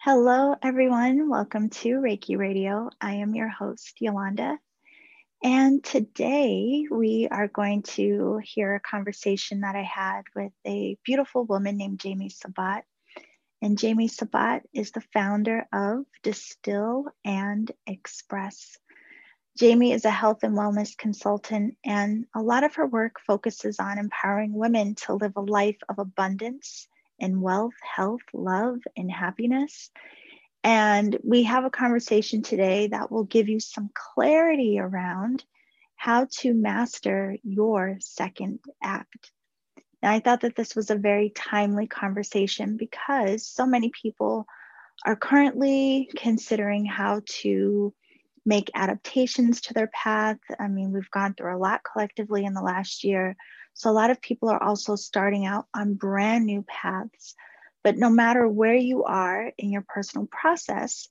Hello, everyone. Welcome to Reiki Radio. I am your host, Yolanda. And today we are going to hear a conversation that I had with a beautiful woman named Jamie Sabat. And Jamie Sabat is the founder of Distill and Express. Jamie is a health and wellness consultant, and a lot of her work focuses on empowering women to live a life of abundance and wealth, health, love, and happiness. And we have a conversation today that will give you some clarity around how to master your second act. And I thought that this was a very timely conversation because so many people are currently considering how to make adaptations to their path. I mean, we've gone through a lot collectively in the last year so a lot of people are also starting out on brand new paths. But no matter where you are in your personal process,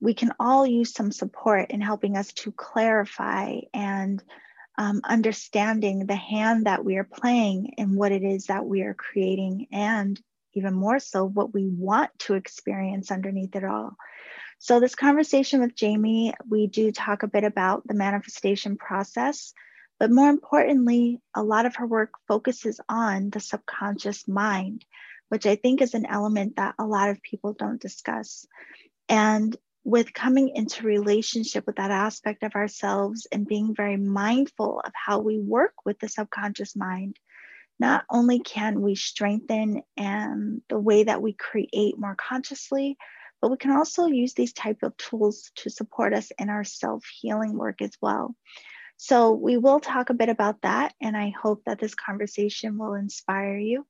we can all use some support in helping us to clarify and um, understanding the hand that we are playing and what it is that we are creating, and even more so, what we want to experience underneath it all. So, this conversation with Jamie, we do talk a bit about the manifestation process but more importantly, a lot of her work focuses on the subconscious mind, which I think is an element that a lot of people don't discuss. And with coming into relationship with that aspect of ourselves and being very mindful of how we work with the subconscious mind, not only can we strengthen and the way that we create more consciously, but we can also use these type of tools to support us in our self-healing work as well. So we will talk a bit about that, and I hope that this conversation will inspire you.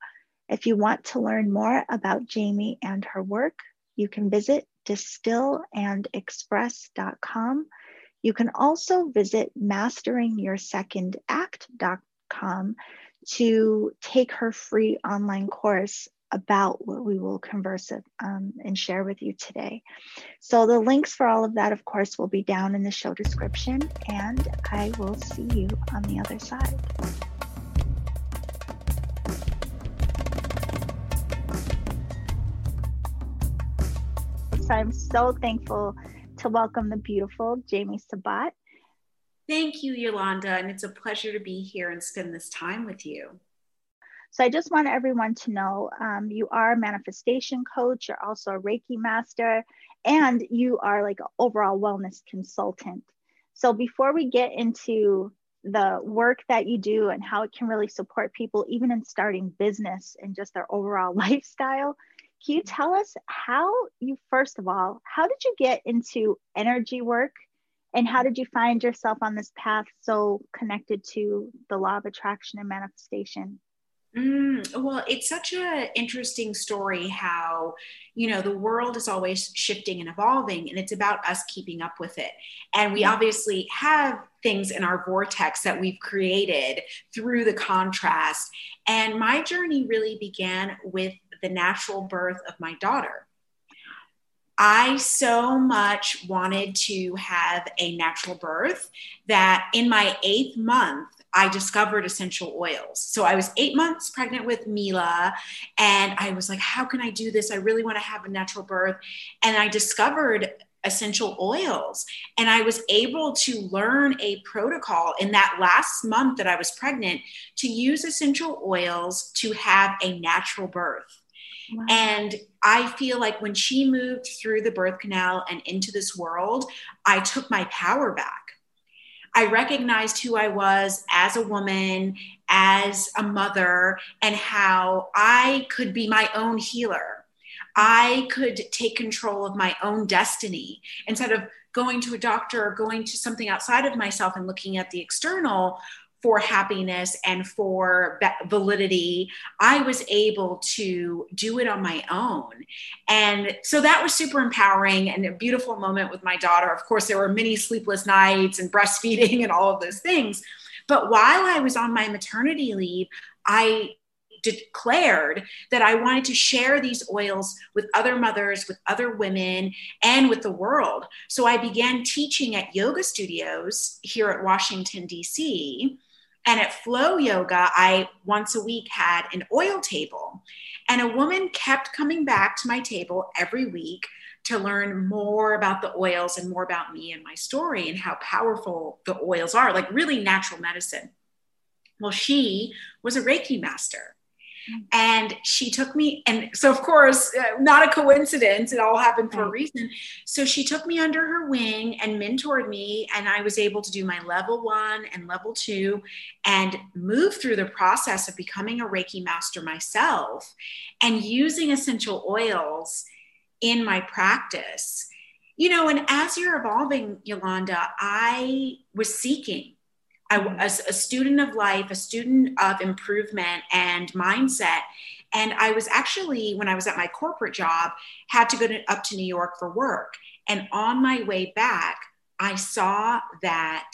If you want to learn more about Jamie and her work, you can visit distillandexpress.com. You can also visit masteringyoursecondact.com to take her free online course about what we will converse um, and share with you today. So the links for all of that, of course, will be down in the show description, and I will see you on the other side. So I'm so thankful to welcome the beautiful Jamie Sabat. Thank you, Yolanda, and it's a pleasure to be here and spend this time with you. So I just want everyone to know um, you are a manifestation coach, you're also a Reiki master, and you are like an overall wellness consultant. So before we get into the work that you do and how it can really support people, even in starting business and just their overall lifestyle, can you tell us how you, first of all, how did you get into energy work? And how did you find yourself on this path so connected to the law of attraction and manifestation? Mm, well, it's such an interesting story how, you know, the world is always shifting and evolving, and it's about us keeping up with it. And we obviously have things in our vortex that we've created through the contrast. And my journey really began with the natural birth of my daughter. I so much wanted to have a natural birth that in my eighth month, I discovered essential oils. So I was eight months pregnant with Mila, and I was like, how can I do this? I really want to have a natural birth. And I discovered essential oils. And I was able to learn a protocol in that last month that I was pregnant to use essential oils to have a natural birth. Wow. And I feel like when she moved through the birth canal and into this world, I took my power back. I recognized who I was as a woman, as a mother, and how I could be my own healer. I could take control of my own destiny instead of going to a doctor or going to something outside of myself and looking at the external for happiness and for validity, I was able to do it on my own. And so that was super empowering and a beautiful moment with my daughter. Of course, there were many sleepless nights and breastfeeding and all of those things. But while I was on my maternity leave, I declared that I wanted to share these oils with other mothers, with other women, and with the world. So I began teaching at yoga studios here at Washington, D.C. And at Flow Yoga, I once a week had an oil table. And a woman kept coming back to my table every week to learn more about the oils and more about me and my story and how powerful the oils are, like really natural medicine. Well, she was a Reiki master. And she took me, and so of course, uh, not a coincidence, it all happened for a reason. So she took me under her wing and mentored me, and I was able to do my level one and level two and move through the process of becoming a Reiki master myself and using essential oils in my practice. You know, and as you're evolving, Yolanda, I was seeking I was a student of life, a student of improvement and mindset. And I was actually, when I was at my corporate job, had to go to, up to New York for work. And on my way back, I saw that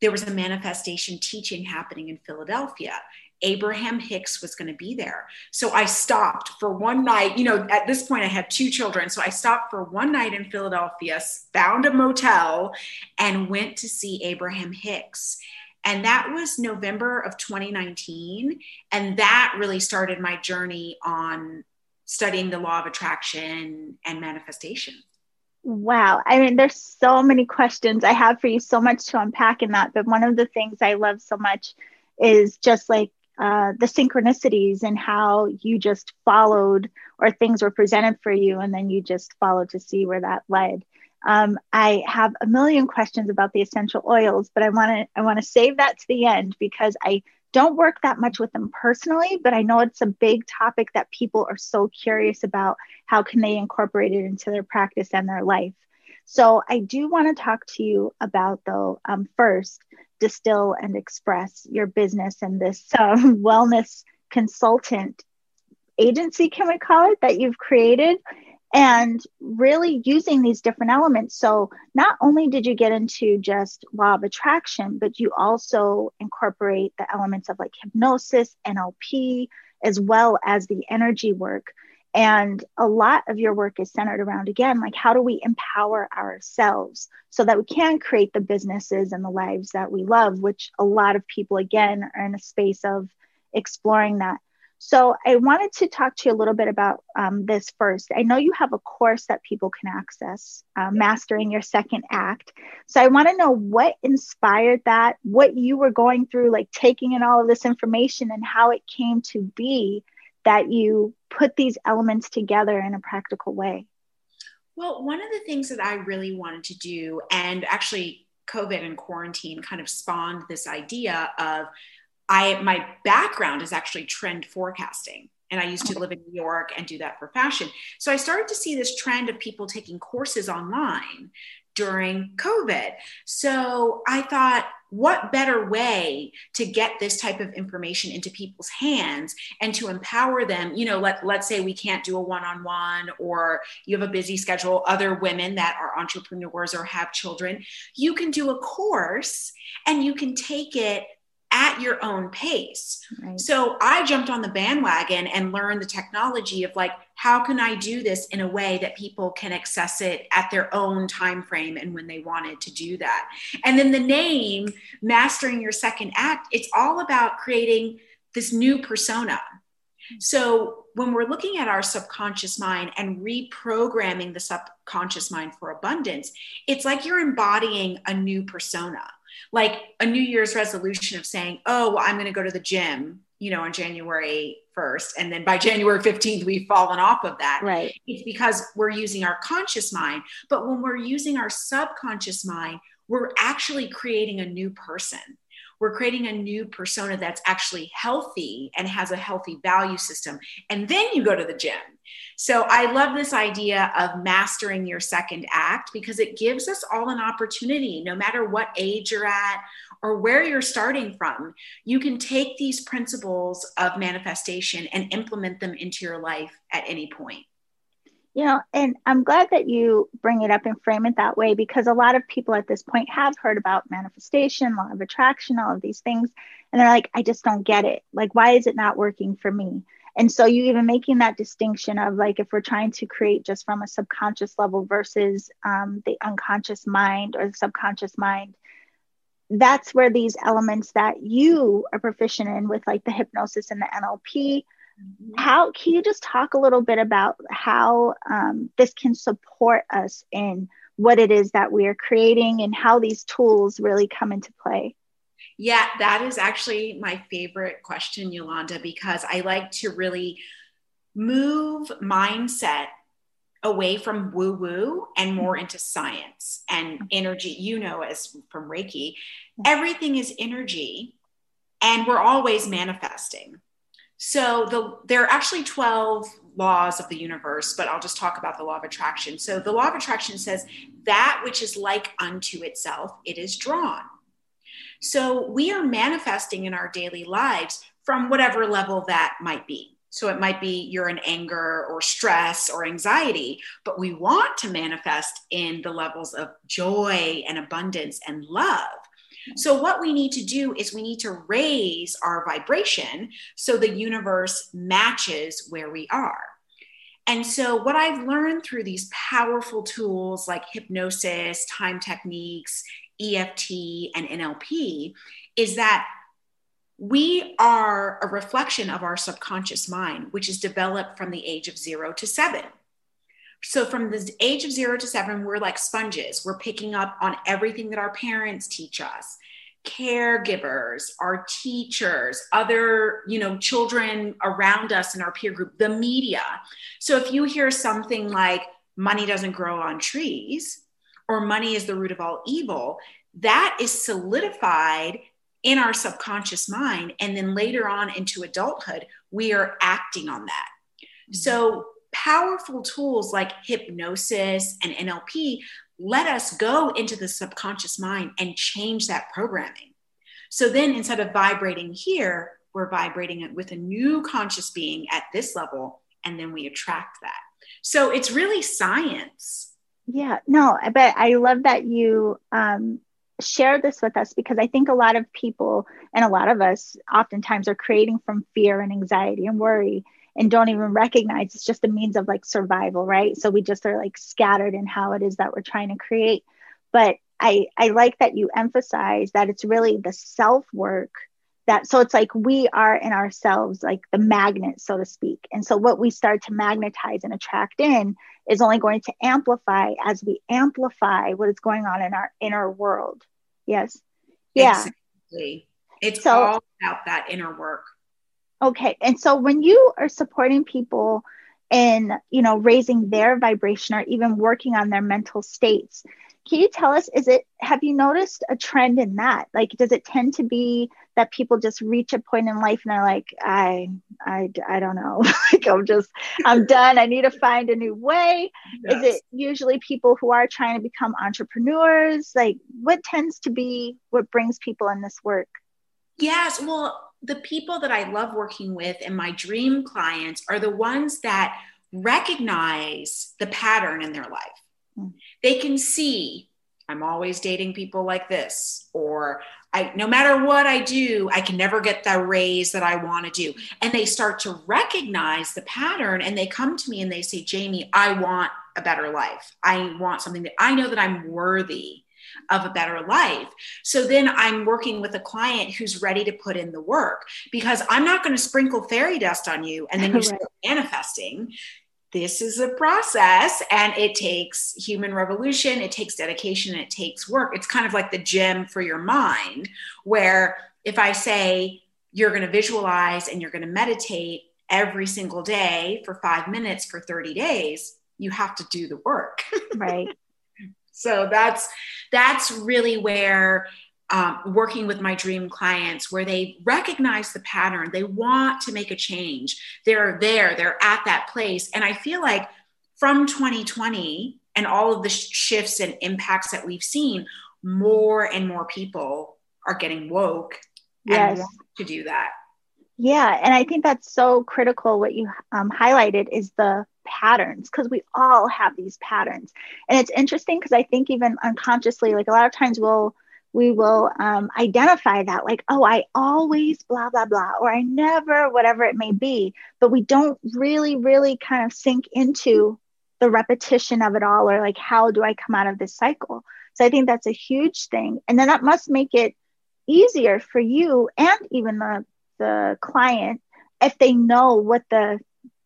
there was a manifestation teaching happening in Philadelphia. Abraham Hicks was going to be there. So I stopped for one night. You know, at this point, I had two children. So I stopped for one night in Philadelphia, found a motel, and went to see Abraham Hicks. And that was November of 2019. And that really started my journey on studying the law of attraction and manifestation. Wow. I mean, there's so many questions I have for you, so much to unpack in that. But one of the things I love so much is just like uh, the synchronicities and how you just followed or things were presented for you and then you just followed to see where that led. Um, I have a million questions about the essential oils, but I want to I want to save that to the end because I don't work that much with them personally, but I know it's a big topic that people are so curious about. How can they incorporate it into their practice and their life? So I do want to talk to you about though um, first distill and express your business and this um, wellness consultant agency, can we call it, that you've created? And really using these different elements. So, not only did you get into just law of attraction, but you also incorporate the elements of like hypnosis, NLP, as well as the energy work. And a lot of your work is centered around, again, like how do we empower ourselves so that we can create the businesses and the lives that we love, which a lot of people, again, are in a space of exploring that. So I wanted to talk to you a little bit about um, this first. I know you have a course that people can access, uh, Mastering Your Second Act. So I want to know what inspired that, what you were going through, like taking in all of this information and how it came to be that you put these elements together in a practical way? Well, one of the things that I really wanted to do, and actually COVID and quarantine kind of spawned this idea of I my background is actually trend forecasting. And I used to live in New York and do that for fashion. So I started to see this trend of people taking courses online during COVID. So I thought, what better way to get this type of information into people's hands and to empower them you know let, let's say we can't do a one-on-one or you have a busy schedule other women that are entrepreneurs or have children you can do a course and you can take it at your own pace. Right. So I jumped on the bandwagon and learned the technology of like how can I do this in a way that people can access it at their own time frame and when they wanted to do that. And then the name mastering your second act it's all about creating this new persona. So when we're looking at our subconscious mind and reprogramming the subconscious mind for abundance, it's like you're embodying a new persona like a New Year's resolution of saying, oh, well, I'm going to go to the gym, you know, on January 1st. And then by January 15th, we've fallen off of that. Right. It's because we're using our conscious mind. But when we're using our subconscious mind, we're actually creating a new person. We're creating a new persona that's actually healthy and has a healthy value system. And then you go to the gym so I love this idea of mastering your second act because it gives us all an opportunity, no matter what age you're at or where you're starting from, you can take these principles of manifestation and implement them into your life at any point. You know, and I'm glad that you bring it up and frame it that way because a lot of people at this point have heard about manifestation, law of attraction, all of these things. And they're like, I just don't get it. Like, why is it not working for me? And so you even making that distinction of like if we're trying to create just from a subconscious level versus um, the unconscious mind or the subconscious mind, that's where these elements that you are proficient in with like the hypnosis and the NLP Mm-hmm. How can you just talk a little bit about how um, this can support us in what it is that we are creating and how these tools really come into play? Yeah, that is actually my favorite question, Yolanda, because I like to really move mindset away from woo woo and mm-hmm. more into science and mm-hmm. energy. You know, as from Reiki, mm-hmm. everything is energy and we're always manifesting. So the there are actually 12 laws of the universe, but I'll just talk about the law of attraction. So the law of attraction says that which is like unto itself, it is drawn. So we are manifesting in our daily lives from whatever level that might be. So it might be you're in anger or stress or anxiety, but we want to manifest in the levels of joy and abundance and love. So, what we need to do is we need to raise our vibration so the universe matches where we are. And so, what I've learned through these powerful tools like hypnosis, time techniques, EFT, and NLP is that we are a reflection of our subconscious mind, which is developed from the age of zero to seven. So, from the age of zero to seven, we're like sponges. We're picking up on everything that our parents teach us caregivers our teachers other you know children around us in our peer group the media so if you hear something like money doesn't grow on trees or money is the root of all evil that is solidified in our subconscious mind and then later on into adulthood we are acting on that mm-hmm. so powerful tools like hypnosis and NLP let us go into the subconscious mind and change that programming. So then instead of vibrating here, we're vibrating it with a new conscious being at this level, and then we attract that. So it's really science. Yeah, no, but I love that you um, share this with us because I think a lot of people and a lot of us oftentimes are creating from fear and anxiety and worry and don't even recognize it's just a means of like survival, right? So we just are like scattered in how it is that we're trying to create. But I, I like that you emphasize that it's really the self work that so it's like we are in ourselves like the magnet so to speak and so what we start to magnetize and attract in is only going to amplify as we amplify what is going on in our inner world yes yeah exactly. it's so, all about that inner work Okay. And so when you are supporting people in, you know, raising their vibration or even working on their mental states, can you tell us is it have you noticed a trend in that? Like does it tend to be that people just reach a point in life and they're like i i, I don't know. Like i'm just i'm done. I need to find a new way. Yes. is it usually people who are trying to become entrepreneurs? Like what tends to be what brings people in this work? Yes. Well the people that I love working with and my dream clients are the ones that recognize the pattern in their life. Mm. They can see I'm always dating people like this, or I, no matter what I do, I can never get the raise that I want to do. And they start to recognize the pattern and they come to me and they say, Jamie, I want a better life. I want something that I know that I'm worthy of a better life. So then I'm working with a client who's ready to put in the work because I'm not going to sprinkle fairy dust on you and then you right. start manifesting. This is a process and it takes human revolution, it takes dedication, it takes work. It's kind of like the gym for your mind, where if I say you're going to visualize and you're going to meditate every single day for five minutes for 30 days, you have to do the work. Right. So that's that's really where um, working with my dream clients where they recognize the pattern. They want to make a change. They're there. They're at that place. And i feel like from 2020 and all of the shifts and impacts that we've seen more and more people are getting woke yes. and want to do that. Yeah. And i think that's so critical. What you um, highlighted is the patterns because we all have these patterns. And it's interesting because i think even unconsciously like a lot of times we'll we will um, identify that like oh i always blah blah blah or i never whatever it may be. But we don't really really kind of sink into the repetition of it all or like how do i come out of this cycle? So i think that's a huge thing. And then that must make it easier for you and even the the client if they know what the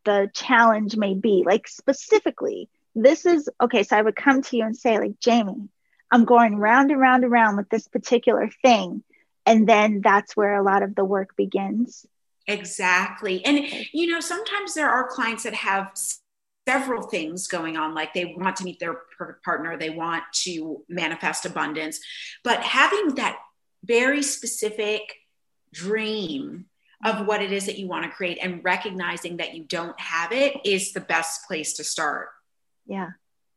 the challenge may be. Like specifically this is okay so i would come to you and say like jamie i'm going round and round and round with this particular thing. And then that's where a lot of the work begins. Exactly. And you know sometimes there are clients that have several things going on like they want to meet their partner they want to manifest abundance. But having that very specific dream of what it is that you want to create and recognizing that you don't have it is the best place to start. Yeah,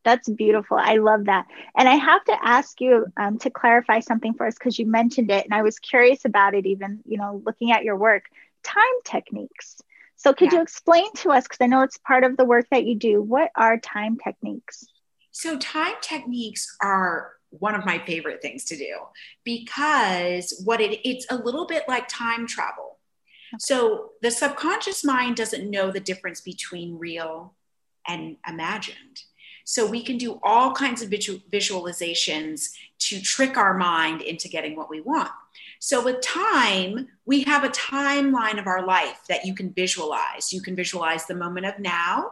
that's beautiful. I love that. And I have to ask you um, to clarify something for us because you mentioned it and I was curious about it, even, you know, looking at your work time techniques. So, could yeah. you explain to us, because I know it's part of the work that you do, what are time techniques? So, time techniques are one of my favorite things to do because what it it's a little bit like time travel so the subconscious mind doesn't know the difference between real and imagined. So we can do all kinds of visualizations to trick our mind into getting what we want. So with time, we have a timeline of our life that you can visualize. You can visualize the moment of now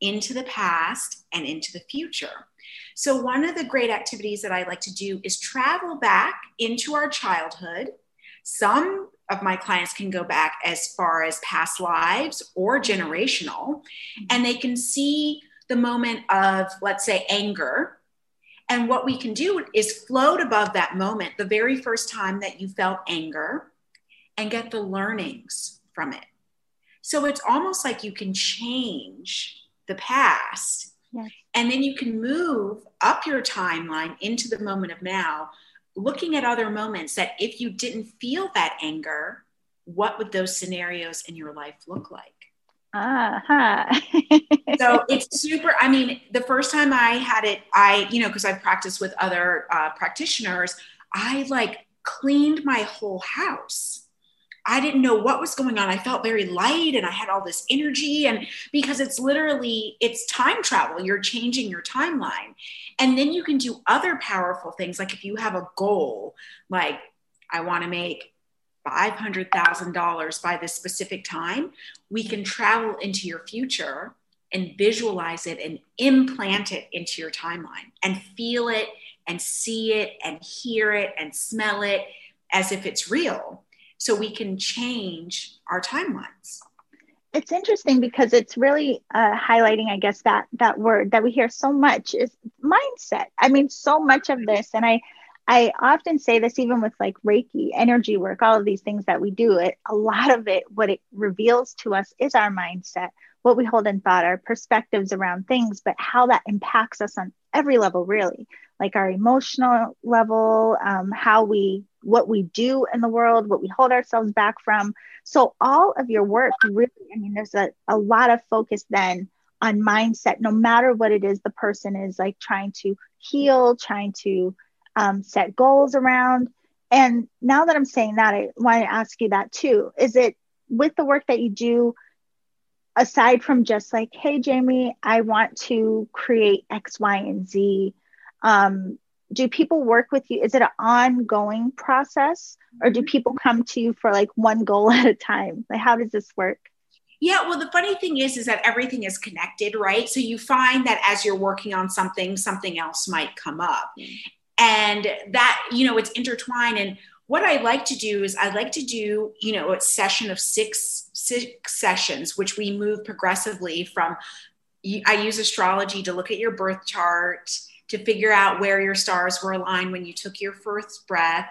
into the past and into the future. So one of the great activities that I like to do is travel back into our childhood. Some of my clients can go back as far as past lives or generational, mm-hmm. and they can see the moment of, let's say, anger. And what we can do is float above that moment, the very first time that you felt anger, and get the learnings from it. So it's almost like you can change the past. Yes. And then you can move up your timeline into the moment of now looking at other moments that if you didn't feel that anger, what would those scenarios in your life look like? Uh-huh. so it's super. I mean, the first time I had it, I, you know, because I've practiced with other uh, practitioners, I like cleaned my whole house I didn't know what was going on. I felt very light and I had all this energy. And because it's literally, it's time travel, you're changing your timeline. And then you can do other powerful things. Like if you have a goal, like I want to make $500,000 by this specific time, we can travel into your future and visualize it and implant it into your timeline and feel it and see it and hear it and smell it as if it's real so we can change our timelines. It's interesting because it's really uh, highlighting i guess that that word that we hear so much is mindset. I mean so much of this and i i often say this even with like reiki energy work all of these things that we do it a lot of it what it reveals to us is our mindset what we hold in thought our perspectives around things but how that impacts us on every level really. Like our emotional level um, how we what we do in the world, what we hold ourselves back from. So, all of your work really, I mean, there's a, a lot of focus then on mindset, no matter what it is the person is like trying to heal, trying to um, set goals around. And now that I'm saying that, I want to ask you that too. Is it with the work that you do, aside from just like, hey, Jamie, I want to create X, Y, and Z? Um, do people work with you? Is it an ongoing process or do mm-hmm. people come to you for like one goal at a time? Like how does this work? Yeah well the funny thing is is that everything is connected right? So you find that as you're working on something something else might come up. And that you know it's intertwined. And what i like to do is i like to do you know a session of six six sessions which we move progressively from i use astrology to look at your birth chart to figure out where your stars were aligned when you took your first breath,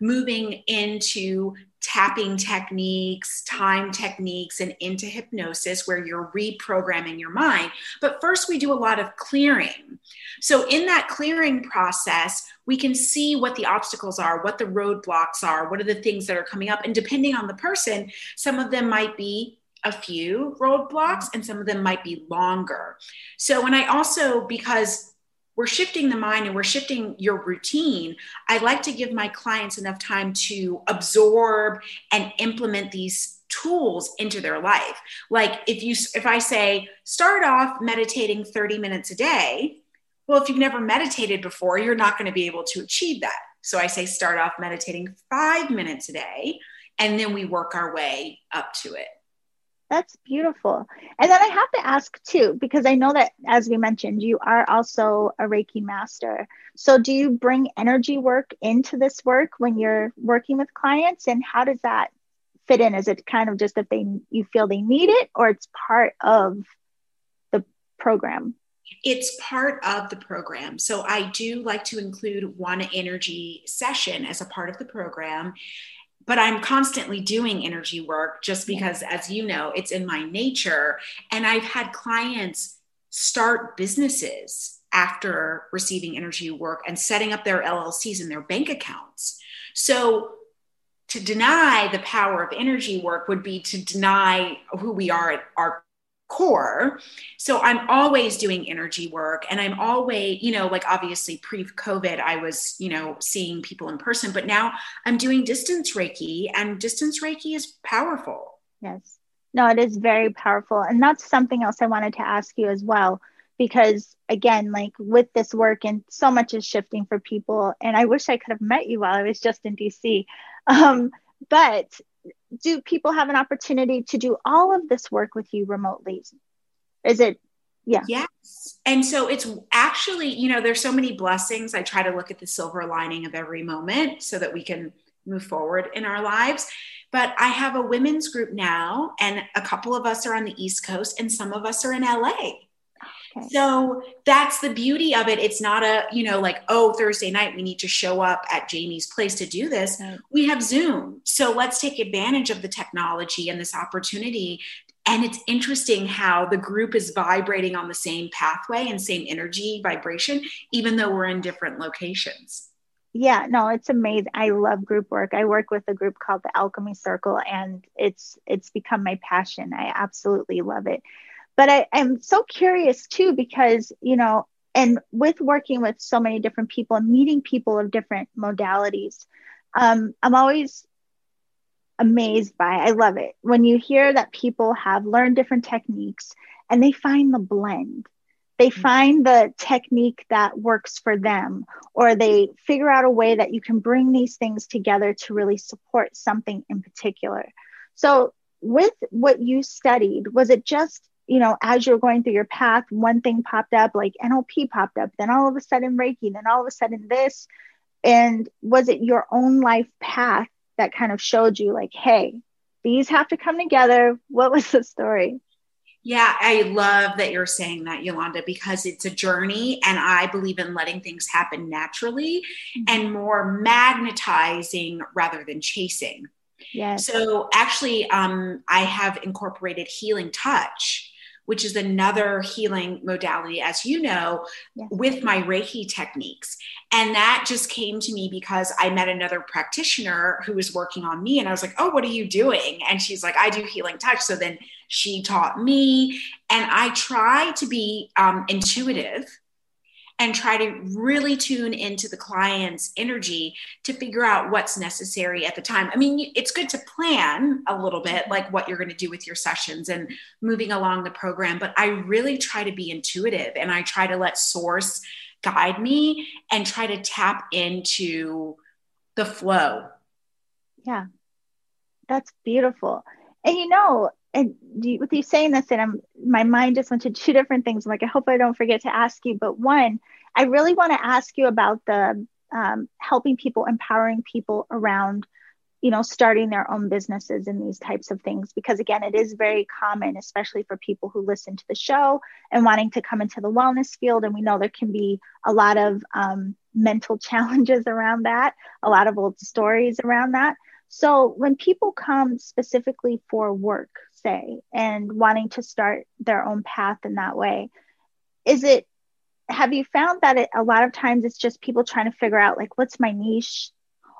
moving into tapping techniques, time techniques, and into hypnosis where you're reprogramming your mind. But first, we do a lot of clearing. So, in that clearing process, we can see what the obstacles are, what the roadblocks are, what are the things that are coming up. And depending on the person, some of them might be a few roadblocks and some of them might be longer. So, and I also, because we're shifting the mind and we're shifting your routine, I like to give my clients enough time to absorb and implement these tools into their life. Like if you if I say start off meditating 30 minutes a day, well if you've never meditated before, you're not going to be able to achieve that. So I say start off meditating 5 minutes a day and then we work our way up to it. That's beautiful. And then I have to ask too, because I know that as we mentioned, you are also a Reiki master. So do you bring energy work into this work when you're working with clients? And how does that fit in? Is it kind of just that they you feel they need it or it's part of the program? It's part of the program. So I do like to include one energy session as a part of the program but I'm constantly doing energy work just because, as you know, it's in my nature. And I've had clients start businesses after receiving energy work and setting up their LLCs and their bank accounts. So to deny the power of energy work would be to deny who we are at our core. So I'm always doing energy work and I'm always, you know, like obviously pre COVID, I was, you know, seeing people in person, but now I'm doing distance Reiki and distance Reiki is powerful. Yes. No, it is very powerful. And that's something else I wanted to ask you as well. Because again, like with this work, and so much is shifting for people. And I wish I could have met you while I was just in DC. Um, but do people have an opportunity to do all of this work with you remotely? Is it yeah. Yes. And so it's actually, you know, there's so many blessings. I try to look at the silver lining of every moment so that we can move forward in our lives. But I have a women's group now, and a couple of us are on the East Coast, and some of us are in LA. Okay. So that's the beauty of it. It's not a, you know, like, oh, Thursday night, we need to show up at Jamie's place to do this. Right. We have Zoom. So let's take advantage of the technology and this opportunity. And it's interesting how the group is vibrating on the same pathway and same energy vibration, even though we're in different locations. Yeah, no, it's amazing. I love group work. I work with a group called the Alchemy Circle and it's it's become my passion. I absolutely love it but I, I'm so curious too because you know, and with working with so many different people and meeting people of different modalities, um, I'm always amazed by. I love it when you hear that people have learned different techniques and they find the blend. They mm-hmm. find the technique that works for them, or they figure out a way that you can bring these things together to really support something in particular. So, with what you studied, was it just you know, as you're going through your path, one thing popped up, like NLP popped up, then all of a sudden Reiki, then all of a sudden this. And was it your own life path that kind of showed you, like, hey, these have to come together? What was the story? Yeah, I love that you're saying that, Yolanda, because it's a journey and I believe in letting things happen naturally mm-hmm. and more magnetizing rather than chasing. Yes. So actually, um, I have incorporated healing touch which is another healing modality, as you know, yeah. with my Reiki techniques. And that just came to me because I met another practitioner who was working on me. And I was like, Oh, what are you doing? And she's like, I do healing touch. So then she taught me. And I try to be um, intuitive and try to really tune into the client's energy to figure out what's necessary at the time. I mean, it's good to plan a little bit like what you're going to do with your sessions and moving along the program, but I really try to be intuitive and I try to let source guide me and try to tap into the flow. Yeah. That's beautiful. And you know, and with you saying this, and I'm, my mind just went to two different things. I'm like, I hope I don't forget to ask you. But one, I really want to ask you about the um, helping people, empowering people around, you know, starting their own businesses and these types of things. Because again, it is very common, especially for people who listen to the show and wanting to come into the wellness field. And we know there can be a lot of um, mental challenges around that, a lot of old stories around that. So when people come specifically for work, say, and wanting to start their own path in that way, is it, have you found that it, a lot of times it's just people trying to figure out, like, what's my niche?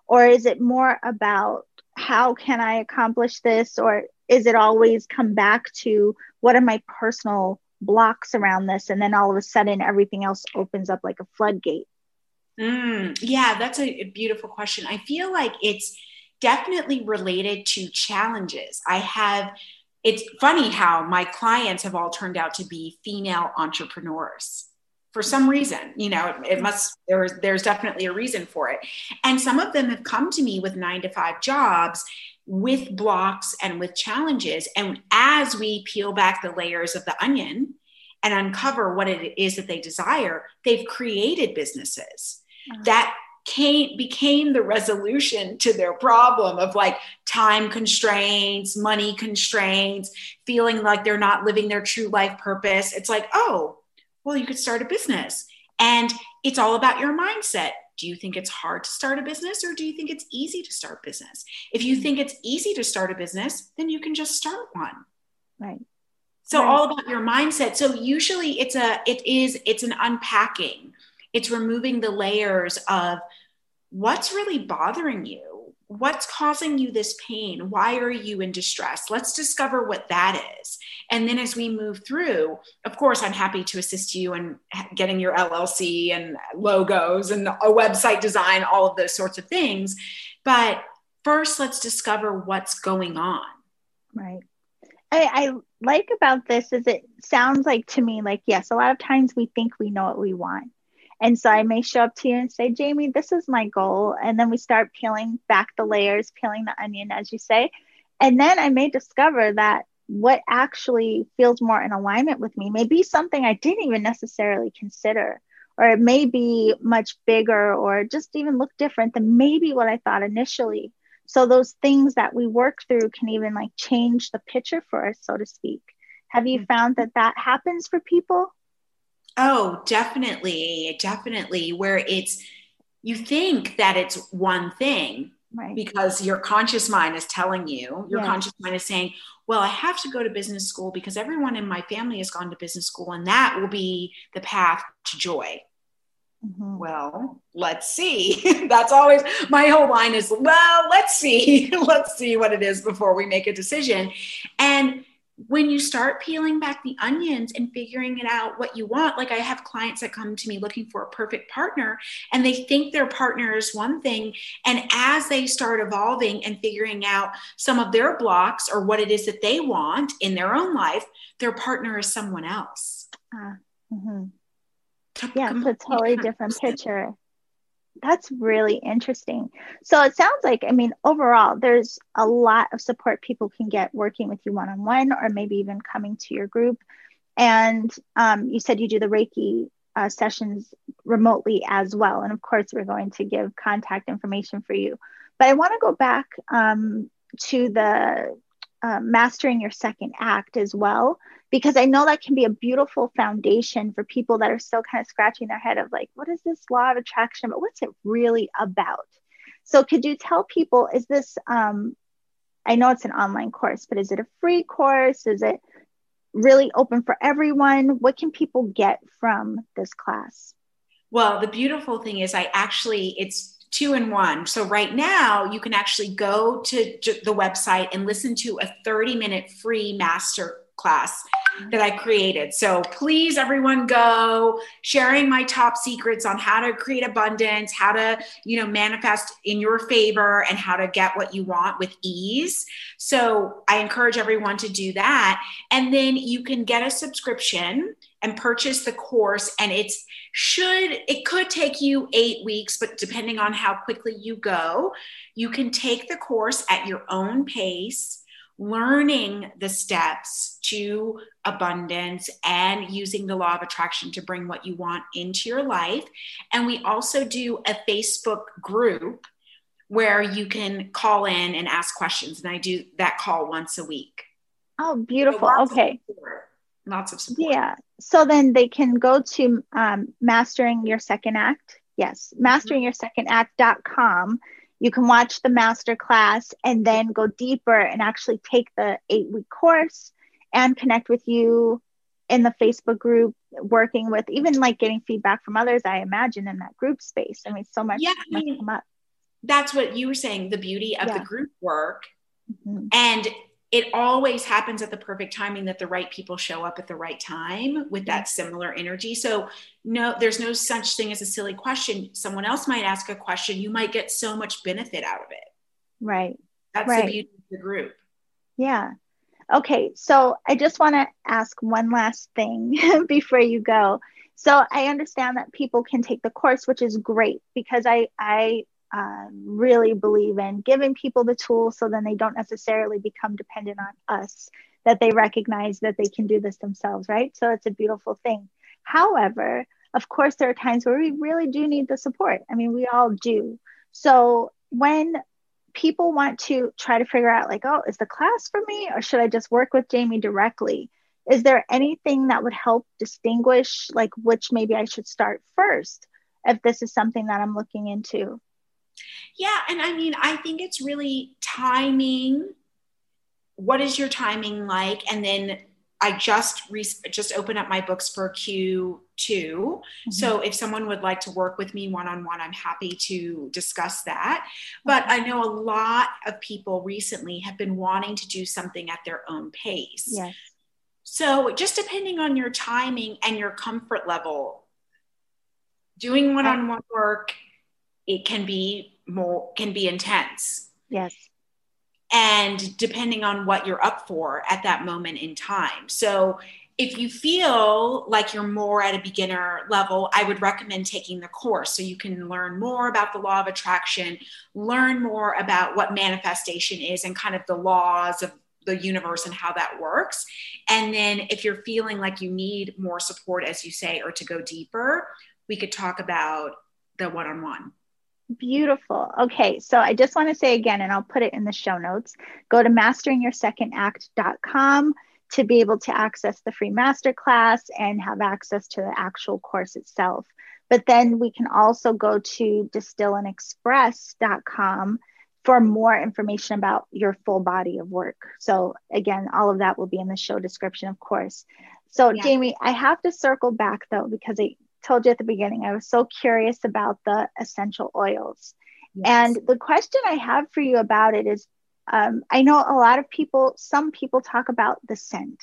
Or is it more about how can I accomplish this? Or is it always come back to what are my personal blocks around this? And then all of a sudden everything else opens up like a floodgate? Mm, yeah, that's a, a beautiful question. I feel like it's, definitely related to challenges. I have, it's funny how my clients have all turned out to be female entrepreneurs for some reason you know it, must there's there's definitely a reason for it and some of them have come to me with 9 to 5 jobs with blocks and with challenges. And as we peel back the layers of the onion and uncover what it is that they desire, they've created businesses that came became the resolution to their problem of like time constraints, money constraints, feeling like they're not living their true life purpose. It's like, oh, well, you could start a business. And it's all about your mindset. Do you think it's hard to start a business or do you think it's easy to start business? If you mm-hmm. think it's easy to start a business, then you can just start one. Right. So right. all about your mindset. So usually it's a it is it's an unpacking. It's removing the layers of what's really bothering you what's causing you this pain? Why are you in distress? Let's discover what that is. And then as we move through, of course, I'm happy to assist you in getting your LLC and logos and a website design, all of those sorts of things. But first, let's discover what's going on. Right. I, I like about this is it sounds like to me like, yes, a lot of times we think we know what we want and so I may show up to you and say, Jamie, this is my goal. And then we start peeling back the layers, peeling the onion, as you say. And then I may discover that what actually feels more in alignment with me may be something I didn't even necessarily consider, or it may be much bigger or just even look different than maybe what I thought initially. So those things that we work through can even like change the picture for us, so to speak. Have you mm-hmm. found that that happens for people? Oh, definitely. Definitely. Where it's, you think that it's one thing right. because your conscious mind is telling you, your conscious mind is saying, well, I have to go to business school because everyone in my family has gone to business school and that will be the path to joy. Mm-hmm. Well, let's see. That's always my whole line is, well, let's see. let's see what it is before we make a decision. And when you start peeling back the onions and figuring it out what you want like i have clients that come to me looking for a perfect partner and they think their partner is one thing and as they start evolving and figuring out some of their blocks or what it is that they want in their own life their partner is someone else. Uh, mm-hmm. yeah it's a totally different picture that's really interesting. So it sounds like, I mean, overall, there's a lot of support people can get working with you one on one, or maybe even coming to your group. And um, you said you do the Reiki uh, sessions remotely as well. And of course, we're going to give contact information for you. But I want to go back um, to the uh, mastering your second act as well because i know that can be a beautiful foundation for people that are still kind of scratching their head of like what is this law of attraction but what's it really about? So could you tell people is this um, i know it's an online course but is it a free course? Is it really open for everyone? What can people get from this class? Well the beautiful thing is i actually it's two in one. So right now you can actually go to the website and listen to a 30 minute free master class that I created. So please, everyone, go sharing my top secrets on how to create abundance, how to, you know, manifest in your favor, and how to get what you want with ease. So I encourage everyone to do that. And then you can get a subscription and purchase the course. And it's should, it could take you eight weeks, but depending on how quickly you go, you can take the course at your own pace learning the steps to abundance and using the law of attraction to bring what you want into your life. And we also do a Facebook group where you can call in and ask questions. And I do that call once a week. Oh, beautiful. So okay. Of lots of support. Yeah. So then they can go to um, Mastering Your Second Act. Yes, mm-hmm. You can watch the master class and then go deeper and actually take the eight week course and connect with you in the Facebook group, working with even like getting feedback from others, I imagine in that group space. I mean, so much yeah, I mean, come up. That's what you were saying, the beauty of yeah. the group work. Mm-hmm. And it always happens at the perfect timing that the right people show up at the right time with that mm-hmm. similar energy. So no, there's no such thing as a silly question. Someone else might ask a question. You might get so much benefit out of it. Right. That's right. the beauty of the group. Yeah. Okay. So I just want to ask one last thing before you go. So I understand that people can take the course, which is great because I, I uh, really believe in giving people the tools so then they don't necessarily become dependent on us, that they recognize that they can do this themselves, right? So it's a beautiful thing. However, of course, there are times where we really do need the support. I mean, we all do. So when people want to try to figure out, like, oh, is the class for me or should I just work with Jamie directly? Is there anything that would help distinguish, like, which maybe I should start first if this is something that I'm looking into? Yeah. And I mean, I think it's really timing. What is your timing like? And then I just re- just opened up my books for Q2. Mm-hmm. So if someone would like to work with me one on one, I'm happy to discuss that. But I know a lot of people recently have been wanting to do something at their own pace. Yes. So just depending on your timing and your comfort level, doing one on one work, it can be more, can be intense. Yes and depending on what you're up for at that moment in time. So if you feel like you're more at a beginner level, I would recommend taking the course so you can learn more about the law of attraction, learn more about what manifestation is and kind of the laws of the universe and how that works. And then if you're feeling like you need more support, as you say, or to go deeper, we could talk about the one on one. Beautiful. Okay, so I just want to say again, and I'll put it in the show notes go to masteringyoursecond-act.com to be able to access the free masterclass and have access to the actual course itself. But then we can also go to distillandexpress.com for more information about your full body of work. So, again, all of that will be in the show description, of course. So, yeah. Jamie, I have to circle back though, because I, told you at the beginning, I was so curious about the essential oils. Yes. And the question I have for you about it is um, I know a lot of people, some people talk about the scent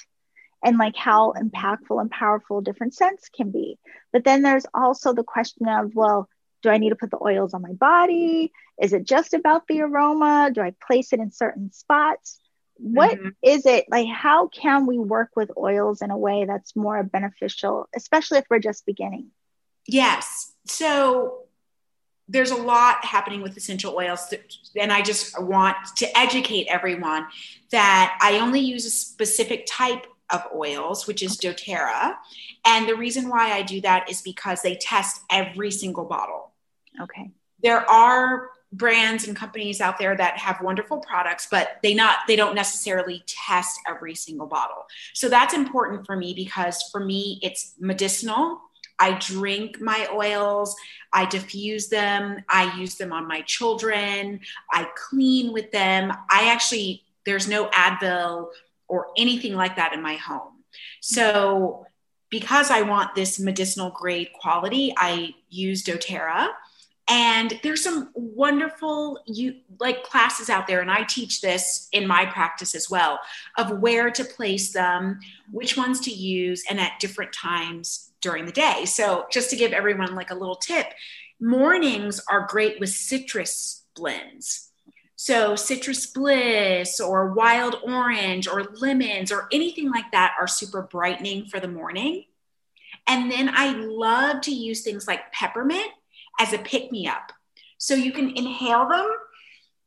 and like how impactful and powerful different scents can be. But then there's also the question of, well, do I need to put the oils on my body? Is it just about the aroma? Do I place it in certain spots? What mm-hmm. is it like? How can we work with oils in a way that's more beneficial, especially if we're just beginning? Yes. So there's a lot happening with essential oils, and I just want to educate everyone that I only use a specific type of oils, which is doTERRA. And the reason why I do that is because they test every single bottle. Okay. There are brands and companies out there that have wonderful products but they not they don't necessarily test every single bottle. So that's important for me because for me it's medicinal. I drink my oils i diffuse them i use them on my children i clean with them. I actually there's no advil or anything like that in my home. So because i want this medicinal grade quality i use doterra and there's some wonderful you like classes out there and i teach this in my practice as well of where to place them which ones to use and at different times during the day. So just to give everyone like a little tip mornings are great with citrus blends. So citrus bliss or wild orange or lemons or anything like that are super brightening for the morning. And then i love to use things like peppermint as a pick me up. So you can inhale them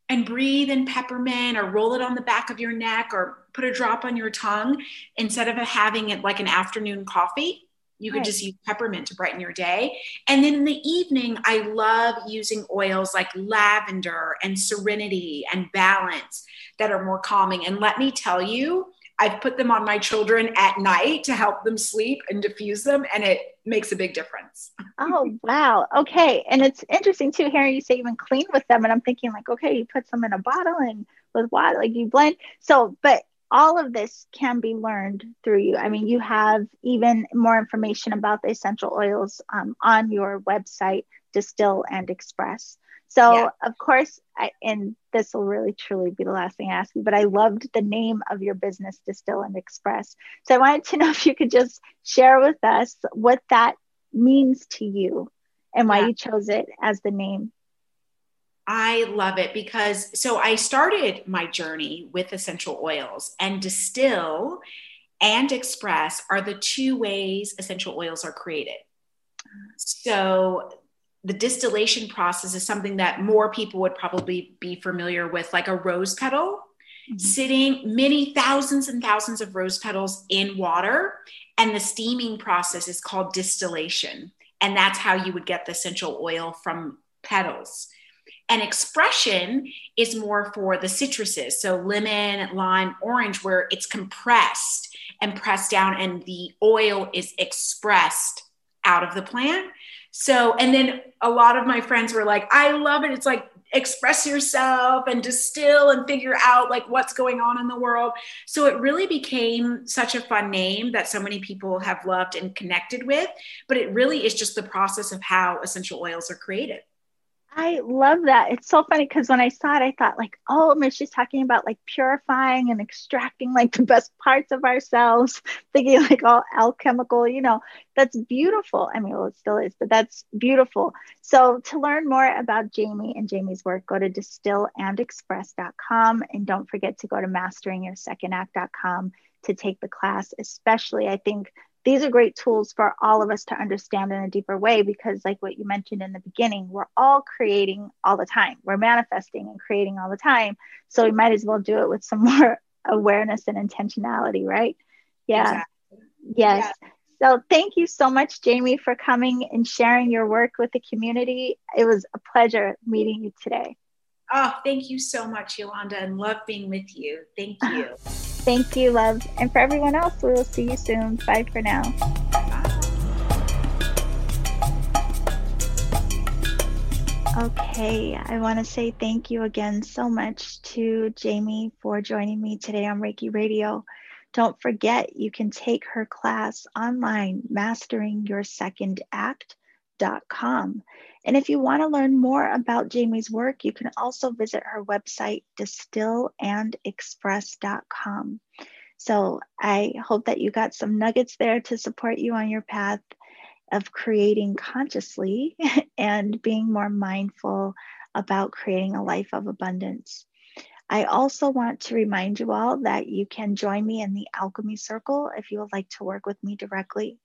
and breathe in peppermint or roll it on the back of your neck or put a drop on your tongue instead of having it like an afternoon coffee. You could right. just use peppermint to brighten your day. And then in the evening, I love using oils like lavender and serenity and balance that are more calming. And let me tell you, I've put them on my children at night to help them sleep and diffuse them, and it makes a big difference. oh, wow. Okay. And it's interesting too, hearing you say even clean with them. And I'm thinking, like, okay, you put some in a bottle and with water, like you blend. So, but all of this can be learned through you. I mean, you have even more information about the essential oils um, on your website, Distill and Express. So, yeah. of course, I, and this will really truly be the last thing I ask you, but I loved the name of your business, Distill and Express. So, I wanted to know if you could just share with us what that means to you and why yeah. you chose it as the name. I love it because so I started my journey with essential oils and distill and express are the two ways essential oils are created. So the distillation process is something that more people would probably be familiar with, like a rose petal. Mm-hmm. Sitting many thousands and thousands of rose petals in water, and the steaming process is called distillation. And that's how you would get the essential oil from petals. And expression is more for the citruses, so lemon, lime, orange, where it's compressed and pressed down, and the oil is expressed out of the plant. So, and then a lot of my friends were like, I love it. It's like express yourself and distill and figure out like what's going on in the world. So it really became such a fun name that so many people have loved and connected with. But it really is just the process of how essential oils are created. I love that. It's so funny because when I saw it, I thought like, oh, she's talking about like purifying and extracting like the best parts of ourselves, thinking like all alchemical, you know, that's beautiful. I mean, well, it still is, but that's beautiful. So to learn more about Jamie and Jamie's work, go to distillandexpress.com and don't forget to go to masteringyoursecondact.com to take the class, especially I think these are great tools for all of us to understand in a deeper way because like what you mentioned in the beginning we're all creating all the time. We're manifesting and creating all the time. So we might as well do it with some more awareness and intentionality right? Yeah. Exactly. yes. Yeah. so thank you so much jamie for coming and sharing your work with the community. It was a pleasure meeting you today oh thank you so much yolanda and love being with you thank you Thank you, love. And for everyone else, we will see you soon. Bye for now. Okay, I want to say thank you again so much to Jamie for joining me today on Reiki Radio. Don't forget, you can take her class online, Mastering Your Second Act.com. And if you want to learn more about Jamie's work, you can also visit her website, distillandexpress.com. So I hope that you got some nuggets there to support you on your path of creating consciously and being more mindful about creating a life of abundance. I also want to remind you all that you can join me in the Alchemy Circle if you would like to work with me directly.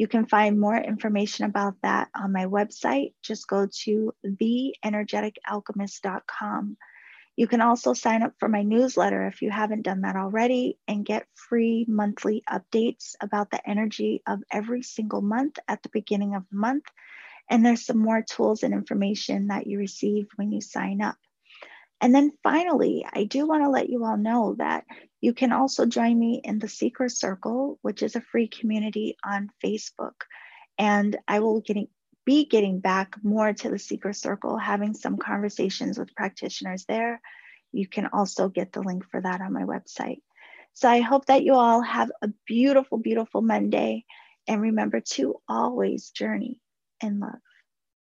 You can find more information about that on my website. Just go to theenergeticalchemist.com. You can also sign up for my newsletter if you haven't done that already and get free monthly updates about the energy of every single month at the beginning of the month. And there's some more tools and information that you receive when you sign up. And then finally, I do want to let you all know that you can also join me in the Seeker Circle, which is a free community on Facebook. And I will getting, be getting back more to the Seeker Circle, having some conversations with practitioners there. You can also get the link for that on my website. So I hope that you all have a beautiful, beautiful Monday. And remember to always journey in love.